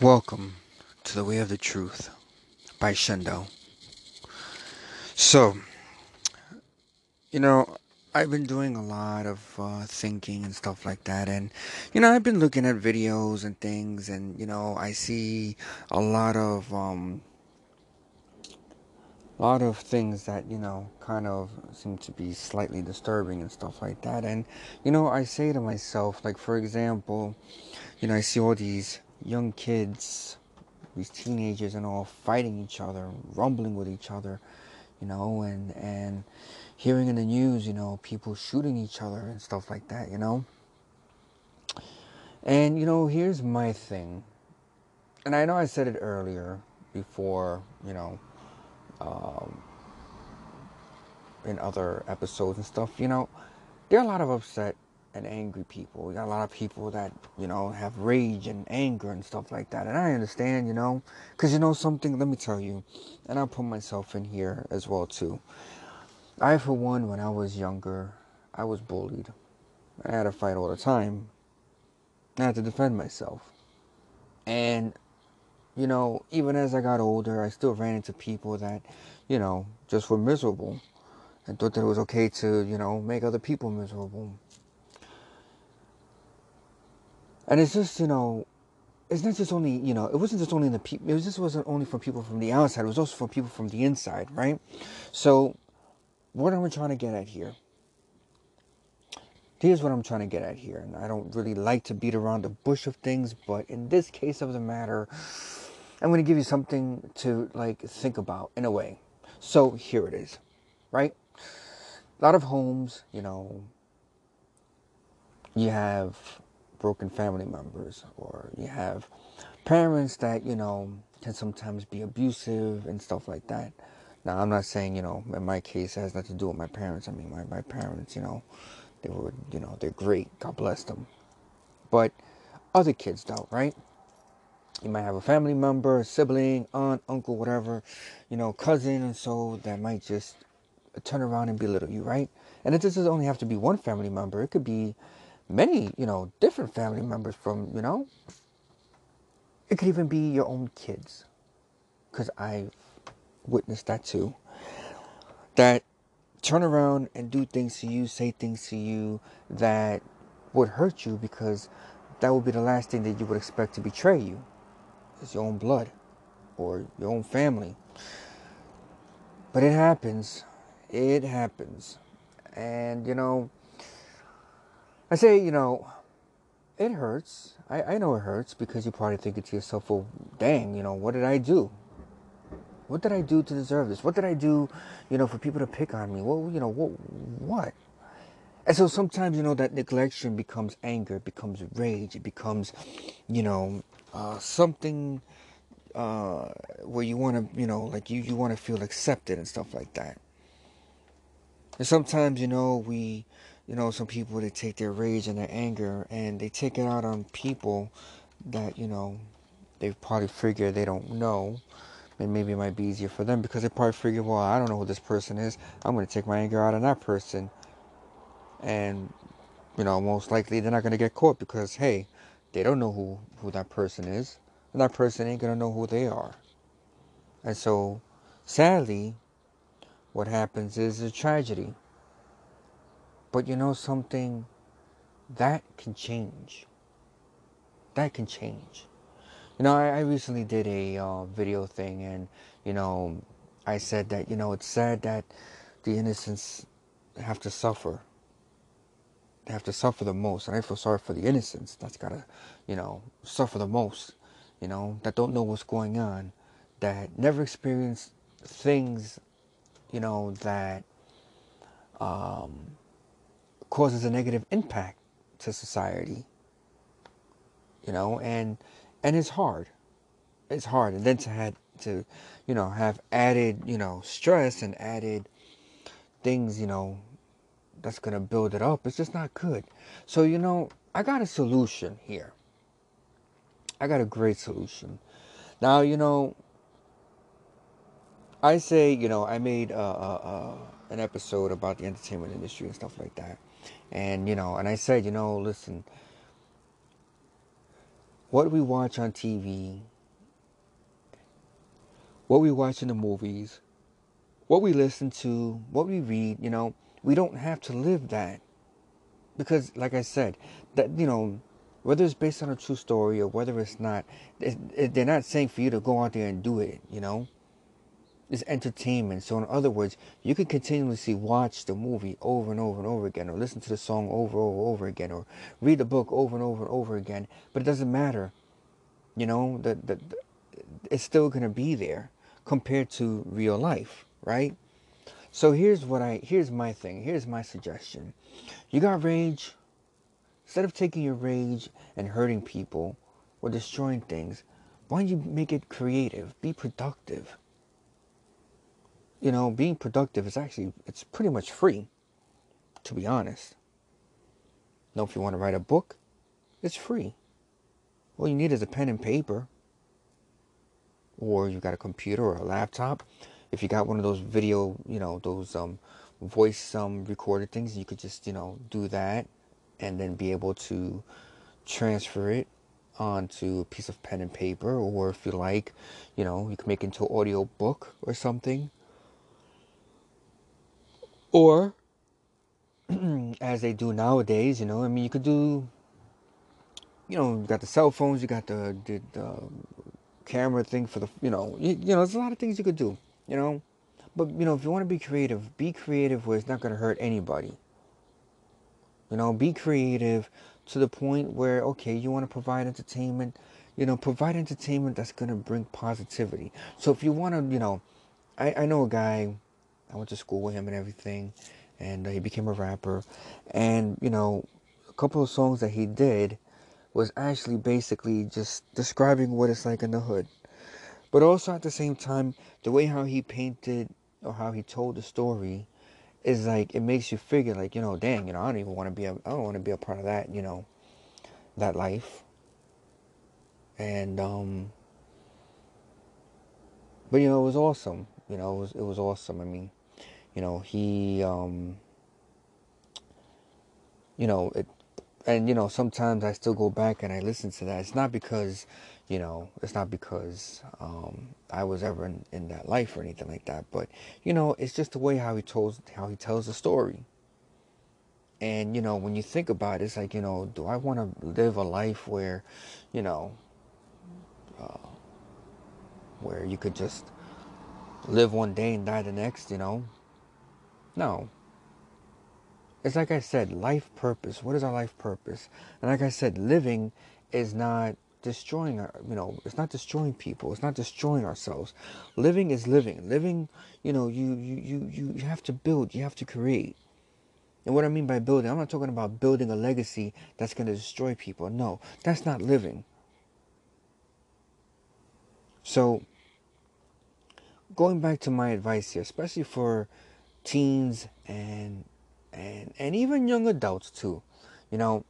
Welcome to the Way of the Truth by Shendo. So, you know, I've been doing a lot of uh, thinking and stuff like that, and you know, I've been looking at videos and things, and you know, I see a lot of um, a lot of things that you know kind of seem to be slightly disturbing and stuff like that, and you know, I say to myself, like for example, you know, I see all these young kids, these teenagers and all fighting each other, rumbling with each other, you know, and and hearing in the news, you know, people shooting each other and stuff like that, you know. And you know, here's my thing. And I know I said it earlier before, you know, um, in other episodes and stuff, you know, there are a lot of upset and angry people. We got a lot of people that, you know, have rage and anger and stuff like that. And I understand, you know, because you know something, let me tell you, and I'll put myself in here as well, too. I, for one, when I was younger, I was bullied. I had to fight all the time. I had to defend myself. And, you know, even as I got older, I still ran into people that, you know, just were miserable and thought that it was okay to, you know, make other people miserable and it's just you know it's not just only you know it wasn't just only the people it just wasn't only for people from the outside it was also for people from the inside right? So what am i trying to get at here here's what i'm trying to get at here and i don't really like to beat around the bush of things but in this case of the matter i'm going to give you something to like think about in a way. So here it is right? A lot of homes you know. You have broken family members, or you have parents that, you know, can sometimes be abusive and stuff like that. Now, I'm not saying, you know, in my case, it has nothing to do with my parents. I mean, my, my parents, you know, they were, you know, they're great. God bless them. But other kids, though, right? You might have a family member, a sibling, aunt, uncle, whatever, you know, cousin, and so that might just turn around and belittle you, right? And it doesn't only have to be one family member. It could be many, you know, different family members from, you know, it could even be your own kids. Because I've witnessed that too. That turn around and do things to you, say things to you that would hurt you because that would be the last thing that you would expect to betray you. It's your own blood or your own family. But it happens. It happens. And, you know, I say, you know, it hurts. I, I know it hurts because you're probably thinking to yourself, well, dang, you know, what did I do? What did I do to deserve this? What did I do, you know, for people to pick on me? Well, you know, what? What? And so sometimes, you know, that neglection becomes anger, it becomes rage, it becomes, you know, uh, something uh, where you want to, you know, like you, you want to feel accepted and stuff like that. And sometimes, you know, we you know, some people they take their rage and their anger and they take it out on people that, you know, they probably figure they don't know. And maybe it might be easier for them because they probably figure, well, I don't know who this person is. I'm going to take my anger out on that person. And, you know, most likely they're not going to get caught because, hey, they don't know who, who that person is. And that person ain't going to know who they are. And so, sadly, what happens is a tragedy. But you know something? That can change. That can change. You know, I, I recently did a uh, video thing, and you know, I said that you know it's sad that the innocents have to suffer. They have to suffer the most, and I feel sorry for the innocents that's gotta, you know, suffer the most. You know, that don't know what's going on, that never experienced things, you know, that um, causes a negative impact to society. You know, and and it's hard. It's hard, and then to have to, you know, have added, you know, stress and added things, you know, that's gonna build it up. It's just not good. So you know, I got a solution here. I got a great solution. Now you know, I say you know I made uh, uh, uh, an episode about the entertainment industry and stuff like that. And, you know, and I said, you know, listen, what we watch on TV, what we watch in the movies, what we listen to, what we read, you know, we don't have to live that. Because, like I said, that, you know, whether it's based on a true story or whether it's not, they're not saying for you to go out there and do it, you know? It's entertainment. So, in other words, you can continuously watch the movie over and over and over again, or listen to the song over and over, over again, or read the book over and over and over again. But it doesn't matter. You know, the, the, the it's still to be there compared to real life, right? So here's what I here's my thing. Here's my suggestion. You got rage. Instead of taking your rage and hurting people or destroying things, why don't you make it creative? Be productive. You know, being productive is actually it's pretty much free, to be honest. Now if you want to write a book, it's free. All you need is a pen and paper. Or you've got a computer or a laptop if you got one of those video, you know, those um, voice um, recorded things, you could just, you know, do that and then be able to transfer it onto a piece of pen and paper or if you like, you know, you can make it into an audio book or something. Or as they do nowadays, you know, I mean you could do you know, you got the cell phones, you got the the, the camera thing for the you know, you, you know, there's a lot of things you could do you know. But you know, if you want to be creative, be creative where it's not going to hurt anybody. You know, be creative to the point where okay, you want to provide entertainment. You know, provide entertainment that's going to bring positivity. So if you want to, you know, I I know a guy. I went to school with him and everything, and uh, he became a rapper. And you know, a couple of songs that he did was actually basically just describing what it's like in the hood but also at the same time, the way how he painted or how he told the story is like it makes you figure like you know, dang, you know, I don't even want to be a, I don't want to be a part of that, you know, that life. And um, but you know, it was awesome. You know, it was it was awesome. I mean, you know, he um, you know, it and you know, sometimes I still go back and I listen to that. It's not because you know, it's not because um, I was ever in, in that life or anything like that, but you know, it's just the way how he tells how he tells the story. And you know, when you think about it, it's like you know, do I want to live a life where, you know, uh, where you could just live one day and die the next? You know, no. It's like I said, life purpose. What is our life purpose? And like I said, living is not destroying our, you know, it's not destroying people. It's not destroying ourselves. Living is living. Living, you know, you you you you have to build. You have to create. And what I mean by building, I'm not talking about building a legacy that's going to destroy people. No, that's not living. So, going back to my advice here, especially for teens and and and even young adults too, you know,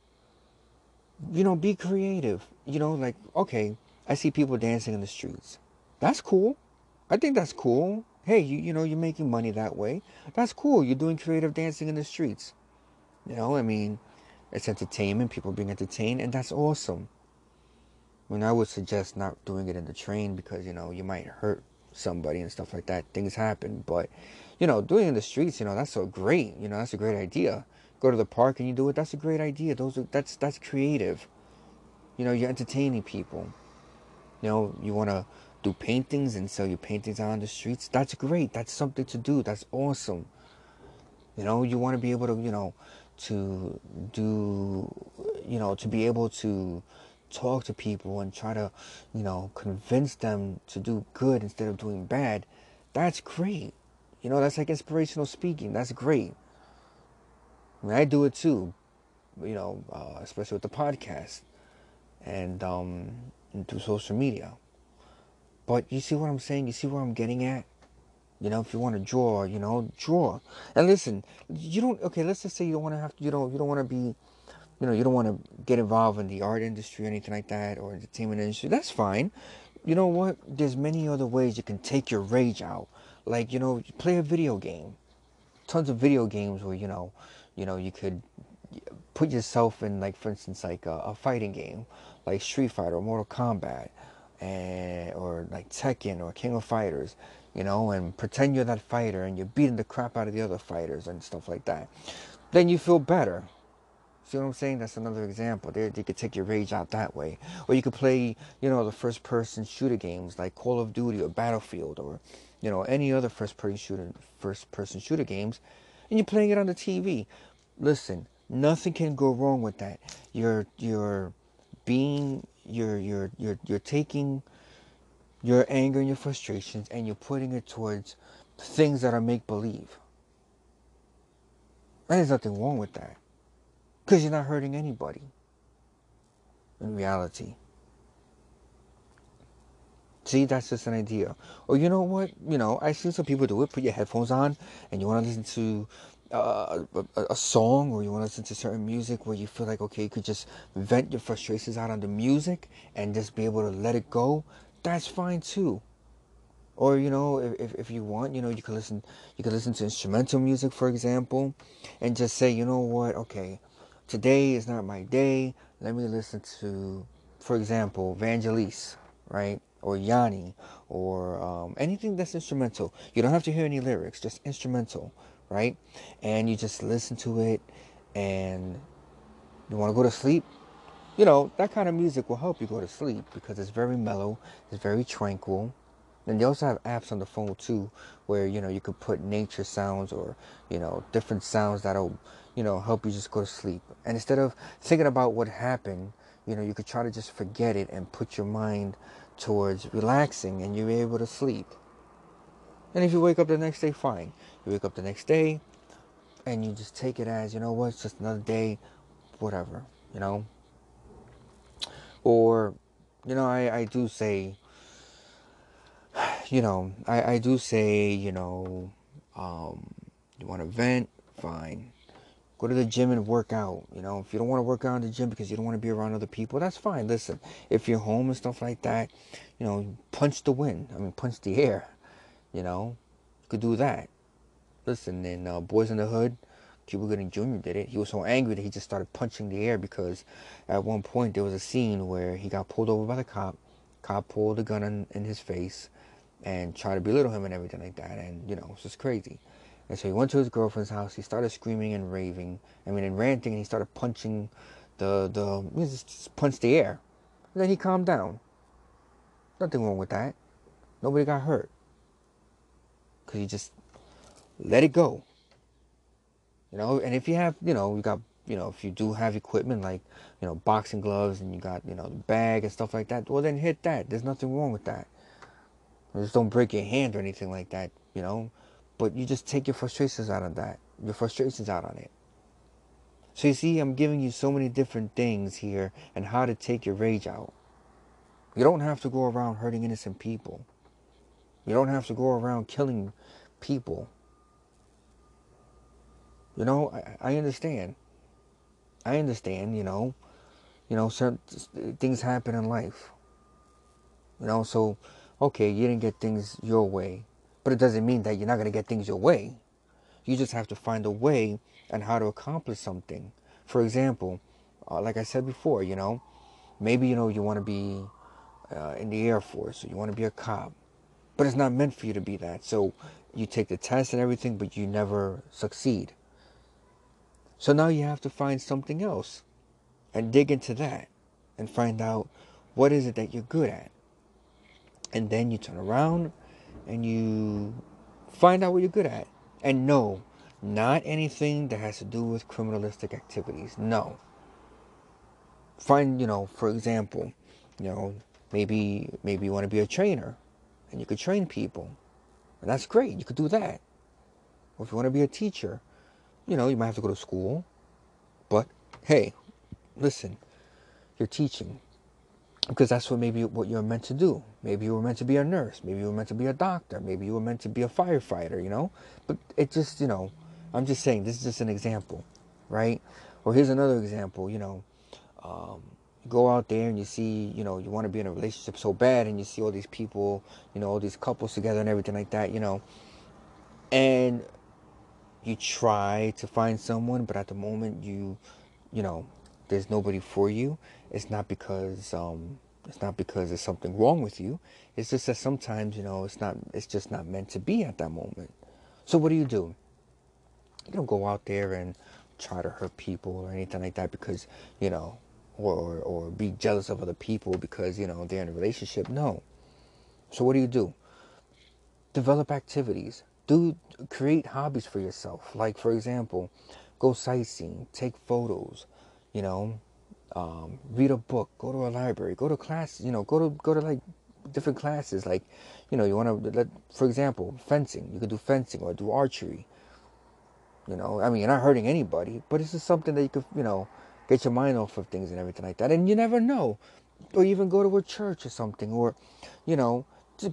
you know, be creative. You know, like, okay, I see people dancing in the streets. That's cool. I think that's cool. Hey, you, you know, you're making money that way. That's cool. You're doing creative dancing in the streets. You know, I mean, it's entertainment. People being entertained, and that's awesome. I mean, I would suggest not doing it in the train because, you know, you might hurt somebody and stuff like that. Things happen. But, you know, doing in the streets, you know, that's so great. You know, that's a great idea go to the park and you do it, that's a great idea. Those are, that's that's creative. You know, you're entertaining people. You know, you want to do paintings and sell your paintings out on the streets. That's great. That's something to do. That's awesome. You know, you want to be able to, you know, to do, you know, to be able to talk to people and try to, you know, convince them to do good instead of doing bad. That's great. You know, that's like inspirational speaking. That's great. I mean, I do it too, you know, uh, especially with the podcast and, um, and through social media. But you see what I'm saying? You see where I'm getting at? You know, if you want to draw, you know, draw. And listen, you don't. Okay, let's just say you don't want to have to. You don't. You don't want to be. You know, you don't want to get involved in the art industry or anything like that, or entertainment industry. That's fine. You know what? There's many other ways you can take your rage out. Like you know, play a video game. Tons of video games where you know you know you could put yourself in like for instance like a, a fighting game like Street Fighter or Mortal Kombat, and or like Tekken or King of Fighters, you know, and pretend you're that fighter and you're beating the crap out of the other fighters and stuff like that, then you feel better. See what I'm saying? That's another example. There, you could take your rage out that way, or you could play, you know, the first-person shooter games like Call of Duty or Battlefield, or you know, any other first-person shooter, first-person shooter games, and you're playing it on the TV. Listen, nothing can go wrong with that. You're you're being you're you're you're you're taking your anger and your frustrations and you're putting it towards things that are make believe. And there's nothing wrong with that. Because you're not hurting anybody. In reality. See, that's just an idea. Or you know what? You know, I see some people do it. Put your headphones on and you want to listen to uh, a, a, song or you want to listen to certain music where you feel like okay you could just vent your frustrations out on the music and just be able to let it go that's fine too or you know if, if you want you know you can listen you can listen to instrumental music for example and just say you know what okay today is not my day let me listen to for example Vangelis right or Yanni or um, anything that's instrumental you don't have to hear any lyrics just instrumental right? And you just listen to it and you want to go to sleep. You know, that kind of music will help you go to sleep because it's very mellow, it's very tranquil. And they also have apps on the phone too where, you know, you could put nature sounds or, you know, different sounds that'll, you know, help you just go to sleep. And instead of thinking about what happened, you know, you could try to just forget it and put your mind towards relaxing and you're able to sleep. And if you wake up the next day, fine. You wake up the next day and you just take it as, you know what, it's just another day, whatever, you know? Or, you know, I, I do say, you know, I, I do say, you know, um, you want to vent, fine. Go to the gym and work out. You know, if you don't want to work out in the gym because you don't want to be around other people, that's fine. Listen, if you're home and stuff like that, you know, punch the wind. I mean, punch the air. You know, could do that. Listen, in uh, Boyz n the Hood, Cuba Gooding Jr. did it. He was so angry that he just started punching the air because at one point there was a scene where he got pulled over by the cop. Cop pulled a gun in, in his face and tried to belittle him and everything like that. And, you know, it was just crazy. And so he went to his girlfriend's house. He started screaming and raving. I mean, and ranting. And he started punching the, the, he just punched the air. And then he calmed down. Nothing wrong with that. Nobody got hurt because he just let it go. You know, and if you have, you know, you got, you know, if you do have equipment like, you know, boxing gloves and you got, you know, the bag and stuff like that, well, then hit that. There's nothing wrong with that. Just don't break your hand or anything like that, you know. But you just take your frustrations out on that, your frustrations out on it. So you see, I'm giving you so many different things here and how to take your rage out. You don't have to go around hurting innocent people. You don't have to go around killing people. You know, I, I understand. I understand, you know. You know, certain things happen in life. You know, so, okay, you didn't get things your way. But it doesn't mean that you're not going to get things your way. You just have to find a way and how to accomplish something. For example, uh, like I said before, you know, maybe, you know, you want to be uh, in the Air Force or you want to be a cop but it's not meant for you to be that. So you take the test and everything, but you never succeed. So now you have to find something else and dig into that and find out what is it that you're good at. And then you turn around and you find out what you're good at. And no, not anything that has to do with criminalistic activities. No. Find, you know, for example, you know, maybe maybe you want to be a trainer and you could train people. And that's great. You could do that. Or if you want to be a teacher, you know, you might have to go to school. But hey, listen, you're teaching. Because that's what maybe what you're meant to do. Maybe you were meant to be a nurse. Maybe you were meant to be a doctor. Maybe you were meant to be a firefighter, you know? But it just, you know, I'm just saying, this is just an example, right? Or here's another example, you know. Um, go out there and you see, you know, you want to be in a relationship so bad and you see all these people, you know, all these couples together and everything like that, you know, and you try to find someone, but at the moment you, you know, there's nobody for you, it's not because um, it's not because there's something wrong with you. It's just that sometimes you know it's not. It's just not meant to be at that moment. So what do you do? You don't go out there and try to hurt people or anything like that because you know, or or, or be jealous of other people because you know they're in a relationship. No. So what do you do? Develop activities. Do create hobbies for yourself. Like for example, go sightseeing, take photos, you know, um, read a book, go to a library, go to class, you know, go to go to like different classes. Like, you know, you want to let, for example, fencing. You could do fencing or do archery. You know, I mean, you're not hurting anybody, but it's just something that you could, you know, get your mind off of things and everything like that. And you never know, or even go to a church or something, or, you know,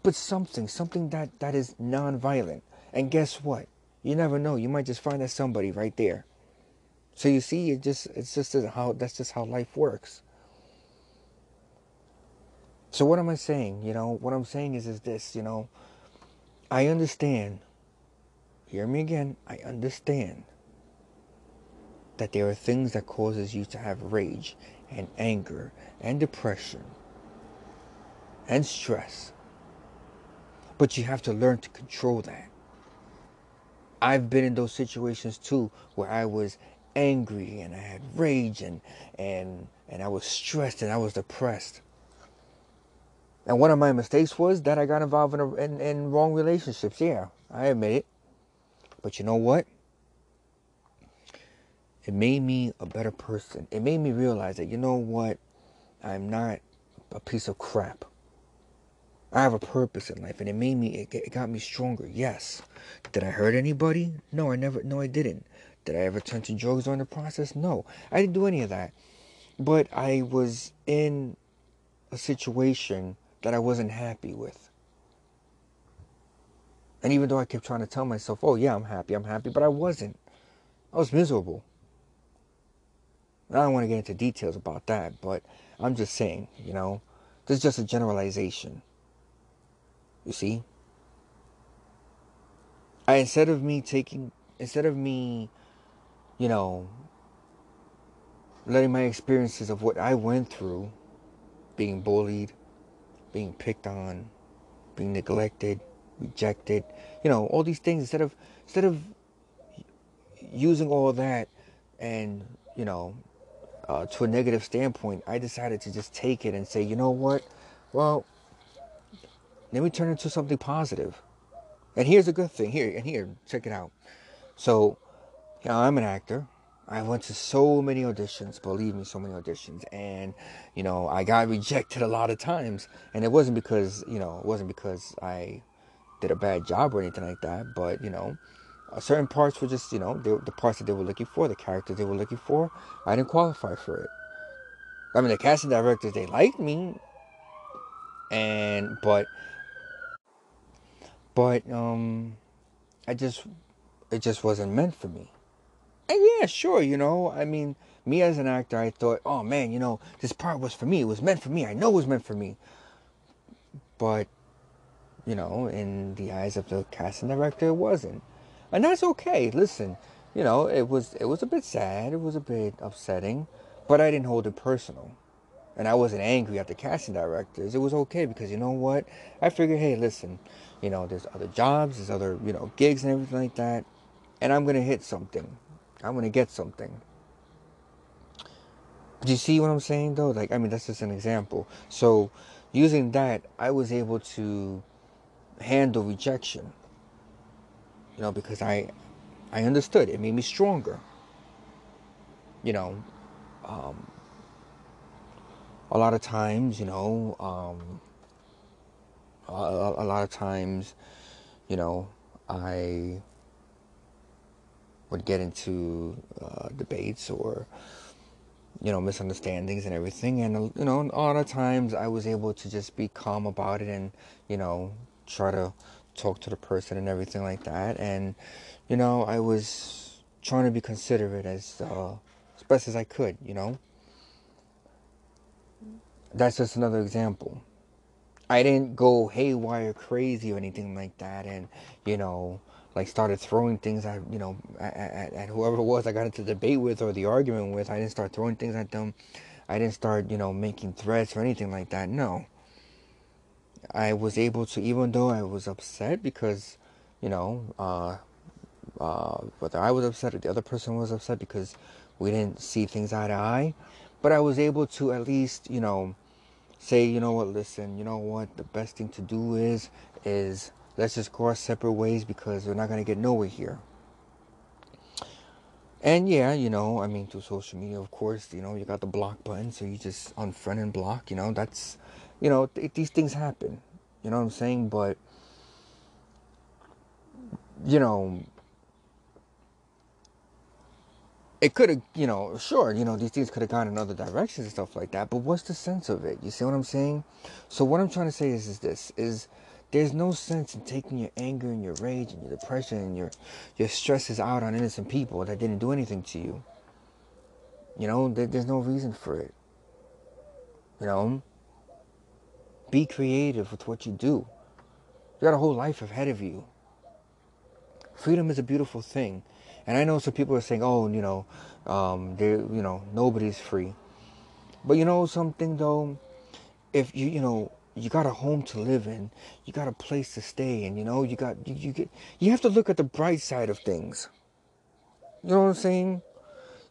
but something, something that that is non-violent. And guess what? You never know. You might just find that somebody right there so you see, it just it's just how that's just how life works. So what am I saying? You know, what I'm saying is is this, you know, I understand. Hear me again. I understand that there are things that causes you to have rage and anger and depression and stress. But you have to learn to control that. I've been in those situations too where I was angry and I had rage and and and I was stressed and I was depressed. And one of my mistakes was that I got involved in, a, in, in wrong relationships. Yeah, I admit it. But you know what? It made me a better person. It made me realize that you know what? I'm not a piece of crap. I have a purpose in life, and it made me. It, it got me stronger. Yes. Did I hurt anybody? No, I never. No, I didn't. Did I ever turn to drugs during the process? No, I didn't do any of that. But I was in a situation that I wasn't happy with. And even though I kept trying to tell myself, oh, yeah, I'm happy, I'm happy, but I wasn't. I was miserable. I don't want to get into details about that, but I'm just saying, you know, this is just a generalization. You see? I, instead of me taking, instead of me you know, letting my experiences of what I went through, being bullied, being picked on, being neglected, rejected, you know, all these things instead of instead of using all that and, you know, uh, to a negative standpoint, I decided to just take it and say, you know what? Well, let me turn it into something positive. And here's a good thing. Here and here, check it out. So know, I'm an actor. I went to so many auditions, believe me, so many auditions, and you know, I got rejected a lot of times, and it wasn't because you know, it wasn't because I did a bad job or anything like that, but you know, uh, certain parts were just you know, they, the parts that they were looking for, the characters they were looking for, I didn't qualify for it. I mean, the casting directors they liked me, and but but um, I just it just wasn't meant for me. And yeah, sure, you know, I mean, me as an actor, I thought, oh man, you know, this part was for me. It was meant for me. I know it was meant for me. But, you know, in the eyes of the casting director, it wasn't. And that's okay. Listen, you know, it was it was a bit sad. It was a bit upsetting, but I didn't hold it personal. And I wasn't angry at the casting directors. It was okay because you know what? I figured, hey, listen, you know, there's other jobs, there's other, you know, gigs and everything like that. And I'm gonna hit something I'm gonna get something. Do you see what I'm saying though? Like, I mean, that's just an example. So, using that, I was able to handle rejection. You know, because I, I understood. It made me stronger. You know, um, a lot of times, you know, um, a, a lot of times, you know, I would get into uh, debates or you know misunderstandings and everything. And you know a lot of times i was able to just be calm about it and you know try to talk to the person and everything like that. And you know i was trying to be considerate as uh, as best as i could you know? That's just another example. I didn't go haywire crazy or anything like that and you know like started throwing things at you know at, at, at whoever it was I got into debate with or the argument with. I didn't start throwing things at them. I didn't start you know making threats or anything like that. No. I was able to, even though I was upset because, you know, uh, uh, whether I was upset or the other person was upset because we didn't see things eye to eye, but I was able to at least, you know, say, you know what, listen, you know what, the best thing to do is, is let's just go our separate ways because we're not going to get nowhere here. And yeah, you know, I mean, through social media, of course, you know, you got the block button, so you just unfriend and block, you know, that's, you know, th- these things happen. You know what I'm saying? But, you know, it could have, you know, sure, you know, these things could have gone in other directions and stuff like that. But what's the sense of it? You see what I'm saying? So what I'm trying to say is, is this: is there's no sense in taking your anger and your rage and your depression and your your stresses out on innocent people that didn't do anything to you. You know, there, there's no reason for it. You know, be creative with what you do. You got a whole life ahead of you. Freedom is a beautiful thing. And I know some people are saying, oh, you know, um, they you know, nobody's free. But you know something though, if you you know, you got a home to live in, you got a place to stay and you know, you got you, you get you have to look at the bright side of things. You know what I'm saying?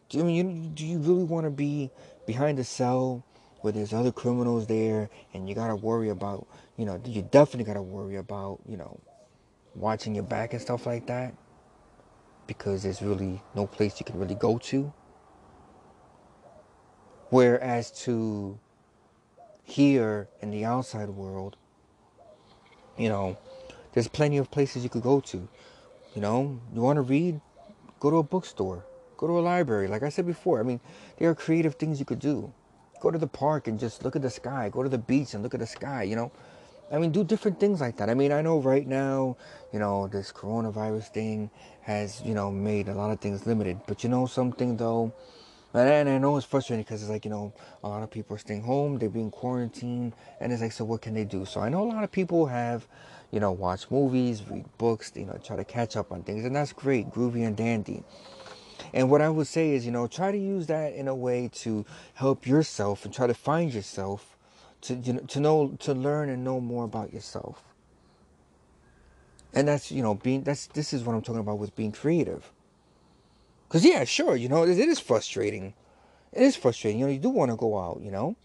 Do you, mean, you, do you really want to be behind a cell where there's other criminals there and you got to worry about, you know, you definitely got to worry about, you know, watching your back and stuff like that because there's really no place you can really go to. Whereas to here in the outside world, you know, there's plenty of places you could go to. You know, you want to read? Go to a bookstore. Go to a library. Like I said before, I mean, there are creative things you could do. Go to the park and just look at the sky. Go to the beach and look at the sky, you know? I mean, do different things like that. I mean, I know right now, you know, this coronavirus thing has, you know, made a lot of things limited. But you know something though, and I know it's frustrating because it's like, you know, a lot of people are staying home, they're being quarantined, and it's like, so what can they do? So I know a lot of people have, you know, watched movies, read books, you know, try to catch up on things, and that's great, groovy and dandy. And what I would say is, you know, try to use that in a way to help yourself and try to find yourself to you know to know to learn and know more about yourself and that's you know being that's this is what i'm talking about with being creative because yeah sure you know it, it is frustrating it is frustrating you know you do want to go out you know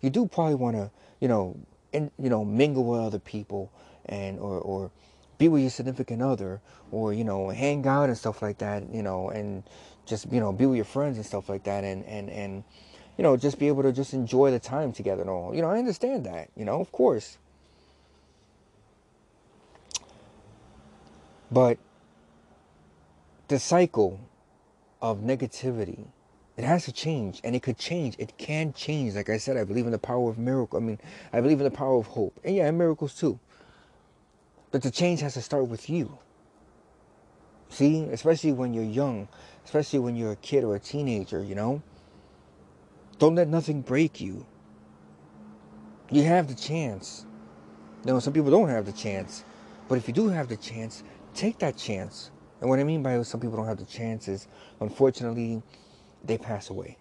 you do probably want to you know and you know mingle with other people and or or be with your significant other or you know hang out and stuff like that you know and just you know be with your friends and stuff like that and and and you know, just be able to just enjoy the time together and all. You know, I understand that, you know, of course. But the cycle of negativity, it has to change and it could change. It can change. Like I said, I believe in the power of miracle. I mean, I believe in the power of hope. And yeah, miracles too. But the change has to start with you. See, especially when you're young, especially when you're a kid or a teenager, you know? Don't let nothing break you. You have the chance. You know, some people don't have the chance. But if you do have the chance, take that chance. And what I mean by some people don't have the chance is, unfortunately, they pass away.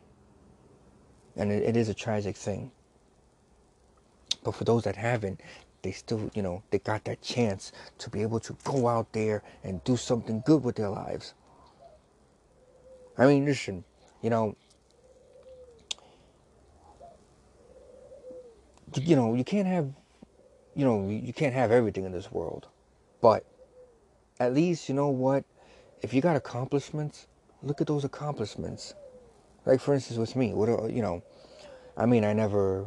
And it, it is a tragic thing. But for those that haven't, they still, you know, they got that chance to be able to go out there and do something good with their lives. I mean, listen, you know, you know, you can't have, you know, you can't have everything in this world. But at least, you know what? If you got accomplishments, look at those accomplishments. Like, for instance, with me, what, uh, you know, I mean, I never,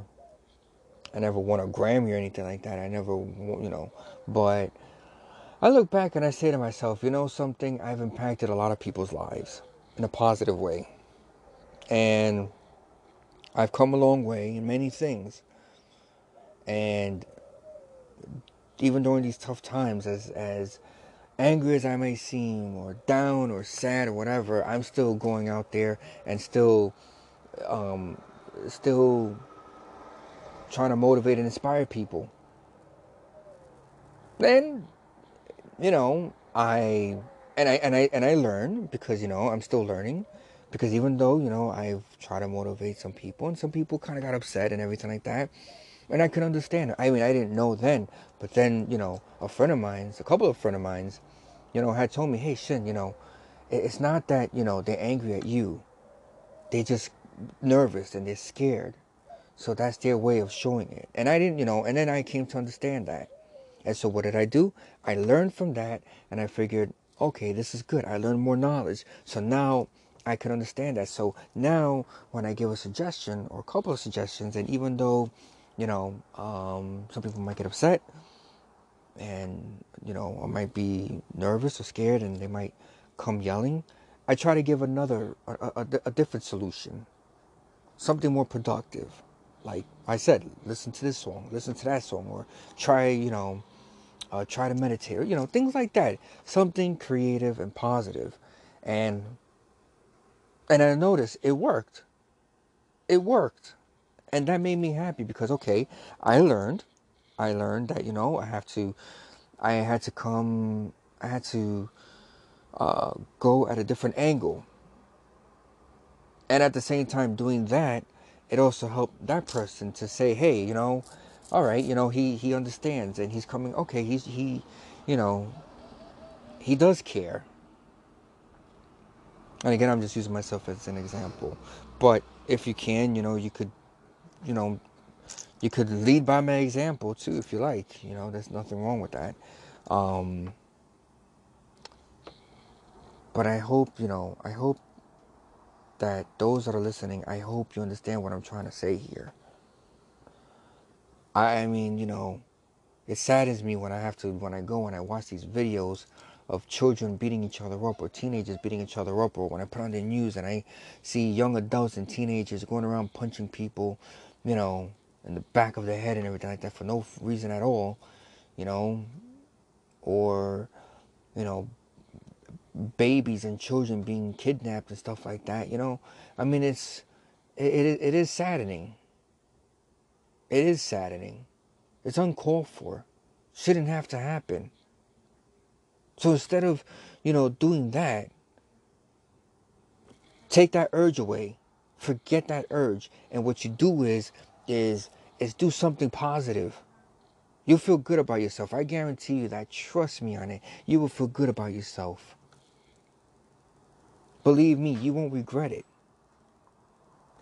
I never won a Grammy or anything like that. I never, you know, but I look back and I say to myself, you know, something, I've impacted a lot of people's lives in a positive way. And I've come a long way in many things. And even during these tough times, as as angry as I may seem, or down, or sad, or whatever, I'm still going out there and still, um, still trying to motivate and inspire people. Then, you know, I and I and I and I learn because you know I'm still learning because even though you know I've tried to motivate some people and some people kind of got upset and everything like that and I could understand I mean I didn't know then but then you know a friend of mine's a couple of friend of mine's you know had told me hey Shin you know it's not that you know they're angry at you they just nervous and they're scared so that's their way of showing it and I didn't you know and then I came to understand that and so what did I do? I learned from that and I figured, okay, this is good. I learned more knowledge. So now I can understand that. So now when I give a suggestion or a couple of suggestions, and even though, you know, um, some people might get upset and, you know, I might be nervous or scared and they might come yelling, I try to give another, a, a, a different solution, something more productive like I said, listen to this song, listen to that song, or try, you know, uh, try to meditate, you know, things like that. Something creative and. And and I noticed it worked. It worked. And that made me happy because okay, I learned. I learned that, you know, I have to I had to come I had to uh, go at a different angle. And at the same time doing that, it also helped that person to say, hey, you know, all right, you know, he he understands and he's coming. Okay, he's he, you know, he does care. And again, I'm just using myself as an example. But if you can, you know, you could, you know, you could lead by my example too, if you like. You know, there's nothing wrong with that. Um, but I hope, you know, I hope that those that are listening, I hope you understand what I'm trying to say here. I, I mean, you know, it saddens me when I have to, when I go and I watch these videos of children beating each other up or teenagers beating each other up or when I put on the news and I see young adults and teenagers going around punching people, you know, in the back of the head and everything like that for no reason at all, you know, or, you know, babies and children being kidnapped and stuff like that, you know. I mean, it's, it, it, it is saddening it is saddening. It's uncalled for. Shouldn't have to happen. So instead of, you know, doing that, take that urge away. Forget that urge. And what you do is is is do something positive. You'll feel good about yourself. I guarantee you that. Trust me on it. You will feel good about yourself. Believe me, you won't regret it.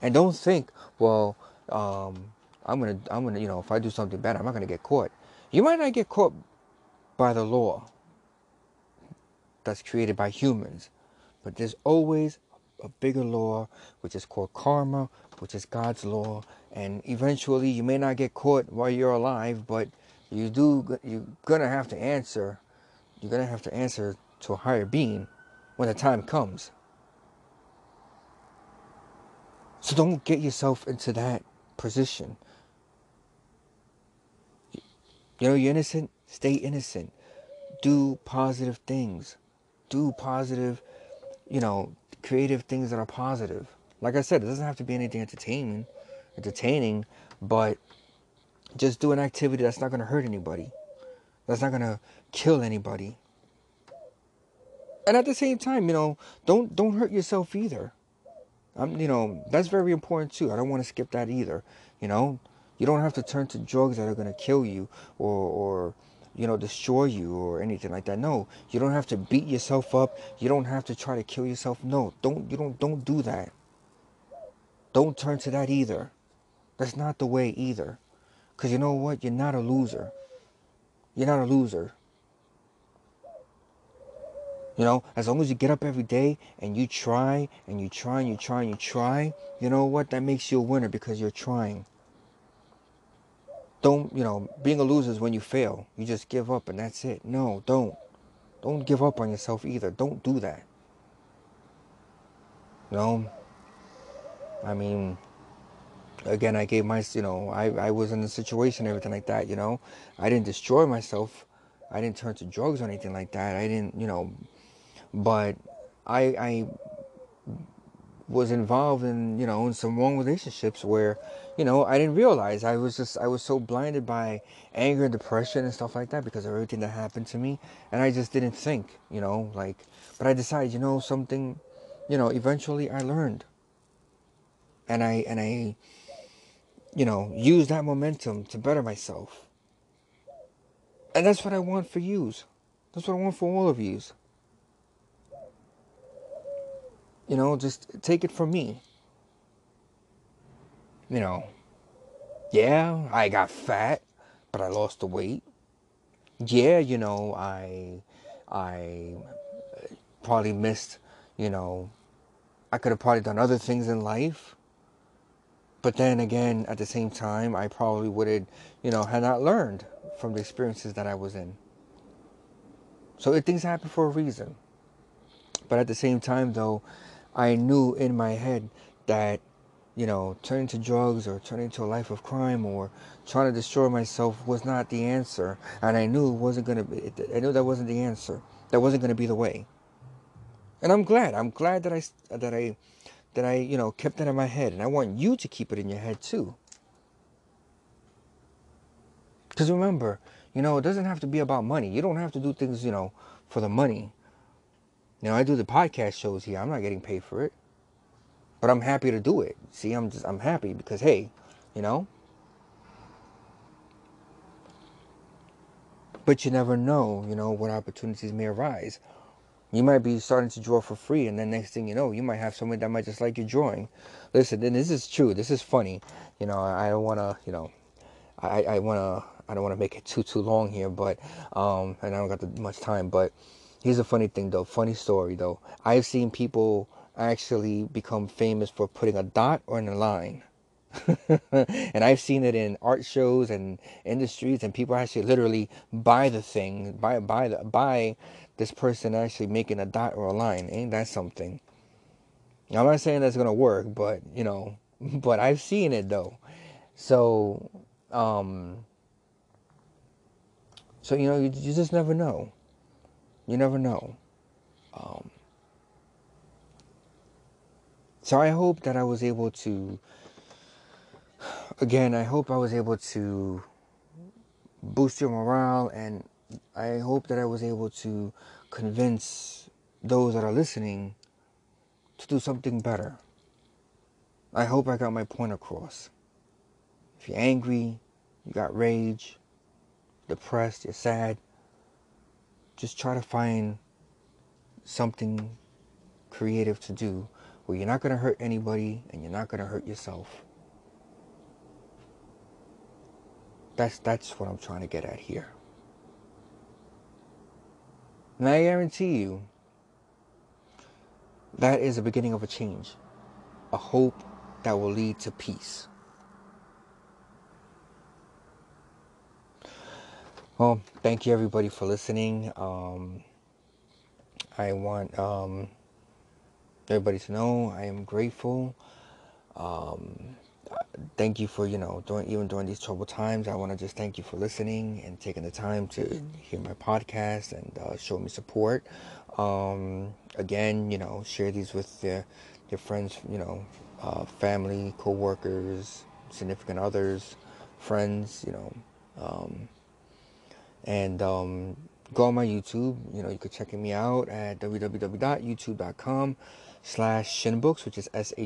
And don't think, well, um, I'm gonna, I'm gonna, you know, if I do something bad, I'm not gonna get caught. You might not get caught by the law that's created by humans, but there's always a bigger law, which is called karma, which is God's law, and eventually you may not get caught while you're alive, but you do, you're gonna have to answer. You're gonna have to answer to a higher being when the time comes. So don't get yourself into that position. You know, you're innocent, stay innocent. Do positive things. Do positive, you know, creative things that are positive. Like I said, it doesn't have to be anything entertaining, entertaining, but just do an activity that's not going to hurt anybody. That's not going to kill anybody. And at the same time, you know, don't don't hurt yourself either. I'm, you know, that's very important too. I don't want to skip that either. You know, you don't have to turn to drugs that are going to kill you or, or you know, destroy you or anything like that. No, you don't have to beat yourself up. You don't have to try to kill yourself. No, don't you don't don't do that. Don't turn to that either. That's not the way either. Cuz you know what? You're not a loser. You're not a loser. You know, as long as you get up every day and you try and you try and you try and you try, you know what? That makes you a winner because you're trying don't you know being a loser is when you fail you just give up and that's it no don't don't give up on yourself either don't do that you know i mean again i gave my you know i i was in a situation everything like that you know? I didn't destroy myself. I didn't turn to drugs or anything like that. I didn't you know but i i was involved in you know in some wrong relationships where you know I didn't realize. I was just I was so blinded by anger and depression and stuff like that because of everything that happened to me and I just didn't think you know like but I decided you know something you know eventually I learned and I and I you know use that momentum to better myself and that's what I want for yous that's what I want for all of yous You know, just take it from me. You know, yeah, I got fat, but I lost the weight. Yeah, you know, I I probably missed, you know, I could have probably done other things in life. But then again, at the same time, I probably would have, you know, had not learned from the experiences that I was in. So things happen for a reason. But at the same time, though, I knew in my head that, you know, turning to drugs or turning to a life of crime or trying to destroy myself was not the answer. And I knew it wasn't going to be, I knew that wasn't the answer. That wasn't going to be the way. And I'm glad. I'm glad that I, that I, that I, you know, kept that in my head. And I want you to keep it in your head too. Because remember, you know, it doesn't have to be about money. You don't have to do things, you know, for the money. You know, I do the podcast shows here. I'm not getting paid for it. But I'm happy to do it. See, I'm just I'm happy because hey, you know? But you never know, you know, what opportunities may arise. You might be starting to draw for free, and then next thing you know, you might have someone that might just like your drawing. Listen, and this is true. This is funny. You know, I don't want to, you know, I, I want to, I don't want to make it too too long here, but um, and I don't got much time, but Here's a funny thing though, funny story though. I've seen people actually become famous for putting a dot or a line. and I've seen it in art shows and industries, and people actually literally buy the thing, buy buy the buy this person actually making a dot or a line. Ain't that something? I'm not saying that's gonna work, but you know, but I've seen it though. So, um, so you know, you, you just never know. You never know. Um, so I hope that I was able to, again, I hope I was able to boost your morale and I hope that I was able to convince those that are listening to do something better. I hope I got my point across. If you're angry, you got rage, depressed, you're sad, just try to find something creative to do where you're not going to hurt anybody and you're not going to hurt yourself. That's that's what I'm trying to get at here. And I guarantee you that is the beginning of a change. A hope that will lead to peace. Well, thank you everybody for listening. Um, I want um, everybody to know I am grateful. Um, thank you for you know during even during these troubled times. I want to just thank you for listening and taking the time to hear my podcast and uh, show me support. Um, again, you know, share these with your your friends, you know, uh, family, co-workers, significant others, friends. You know. Um, and um, go on my YouTube. You know, you could check me out at www.youtube.com slash shinbooks, which is S-H-I-N-B-O-O-K-S.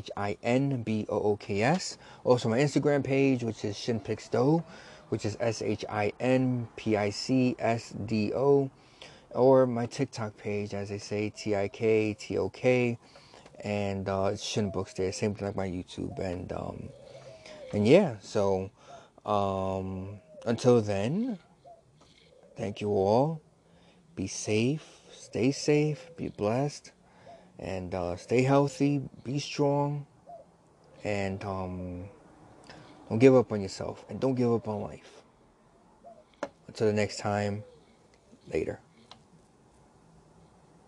Also my Instagram page, which is shinpicsdo, which is S-H-I-N-P-I-C-S-D-O. Or my TikTok page, as I say, T-I-K-T-O-K. And uh, shinbooks there, same thing like my YouTube. And, um, and yeah, so um, until then, Thank you all. Be safe, stay safe, be blessed, and uh, stay healthy, be strong, and um, don't give up on yourself, and don't give up on life. Until the next time, later.